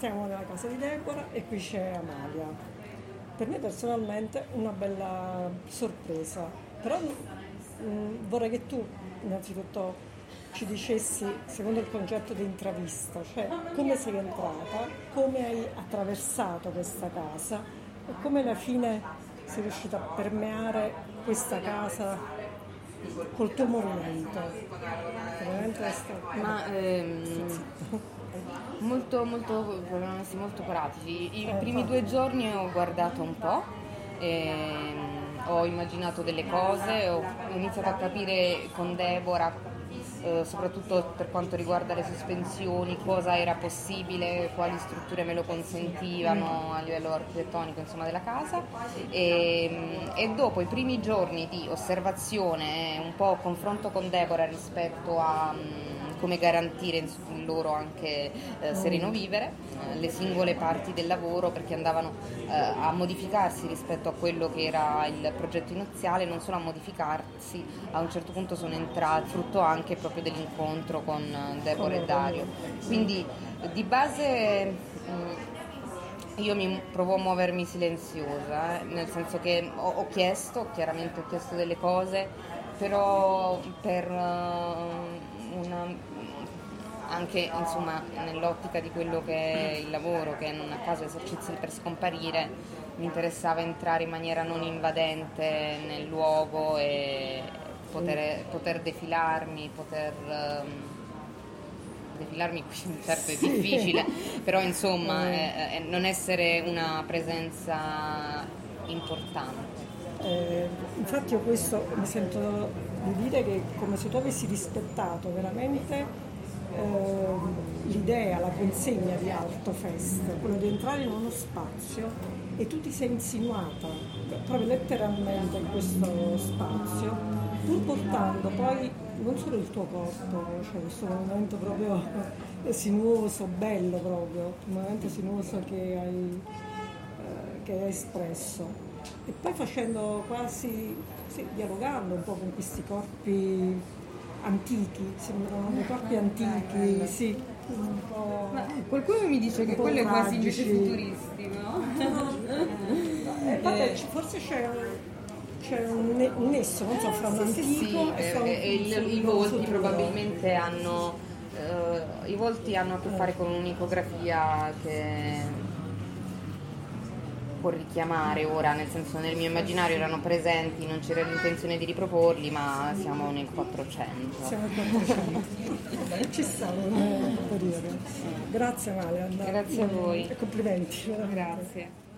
stiamo nella casa di Deborah e qui c'è Amalia. Per me personalmente una bella sorpresa, però mh, mm, vorrei che tu innanzitutto ci dicessi, secondo il concetto di intravista, cioè come sei entrata, come hai attraversato questa casa e come alla fine sei riuscita a permeare questa casa col tuo movimento. Ma ehm, molto, molto, molto pratici. I eh, primi due giorni ho guardato un po'. Ehm, ho immaginato delle cose, ho iniziato a capire con Deborah eh, soprattutto per quanto riguarda le sospensioni, cosa era possibile, quali strutture me lo consentivano a livello architettonico insomma, della casa e, e, dopo i primi giorni di osservazione, un po' confronto con Deborah rispetto a come garantire loro anche eh, sereno vivere, eh, le singole parti del lavoro perché andavano eh, a modificarsi rispetto a quello che era il progetto iniziale, non solo a modificarsi, a un certo punto sono entrati, frutto anche proprio dell'incontro con eh, Deborah e Dario. Quindi di base mm, io mi provo a muovermi silenziosa, eh, nel senso che ho, ho, chiesto, chiaramente ho chiesto delle cose, però per uh, una anche insomma, nell'ottica di quello che è il lavoro, che non a caso esercizi per scomparire, mi interessava entrare in maniera non invadente nel luogo e poter, poter defilarmi, poter um, defilarmi qui certo è difficile, però insomma eh, eh, non essere una presenza importante. Eh, infatti io questo mi sento di dire che come se tu avessi rispettato veramente eh, l'idea, la consegna di Alto Fest, quello di entrare in uno spazio e tu ti sei insinuata proprio letteralmente in questo spazio, pur portando poi non solo il tuo corpo, cioè questo movimento proprio sinuoso, bello proprio, un movimento sinuoso che hai, che hai espresso. E poi facendo quasi, sì, dialogando un po' con questi corpi antichi, sembrano dei corpi antichi, sì. Qualcuno mi dice che quello è quasi invece futuristico, no? eh, vabbè, forse c'è c'è un, un, nesso, non so, fra un antico sì, sì, e un, eh, il, i volti probabilmente hanno eh, i volti hanno a che fare con un'icografia che può richiamare ora, nel senso nel mio immaginario erano presenti, non c'era l'intenzione di riproporli, ma siamo nel 400. Siamo nel 400. Ci stavo un periodo. Grazie Male. Grazie a voi. Complimenti. Veramente. Grazie.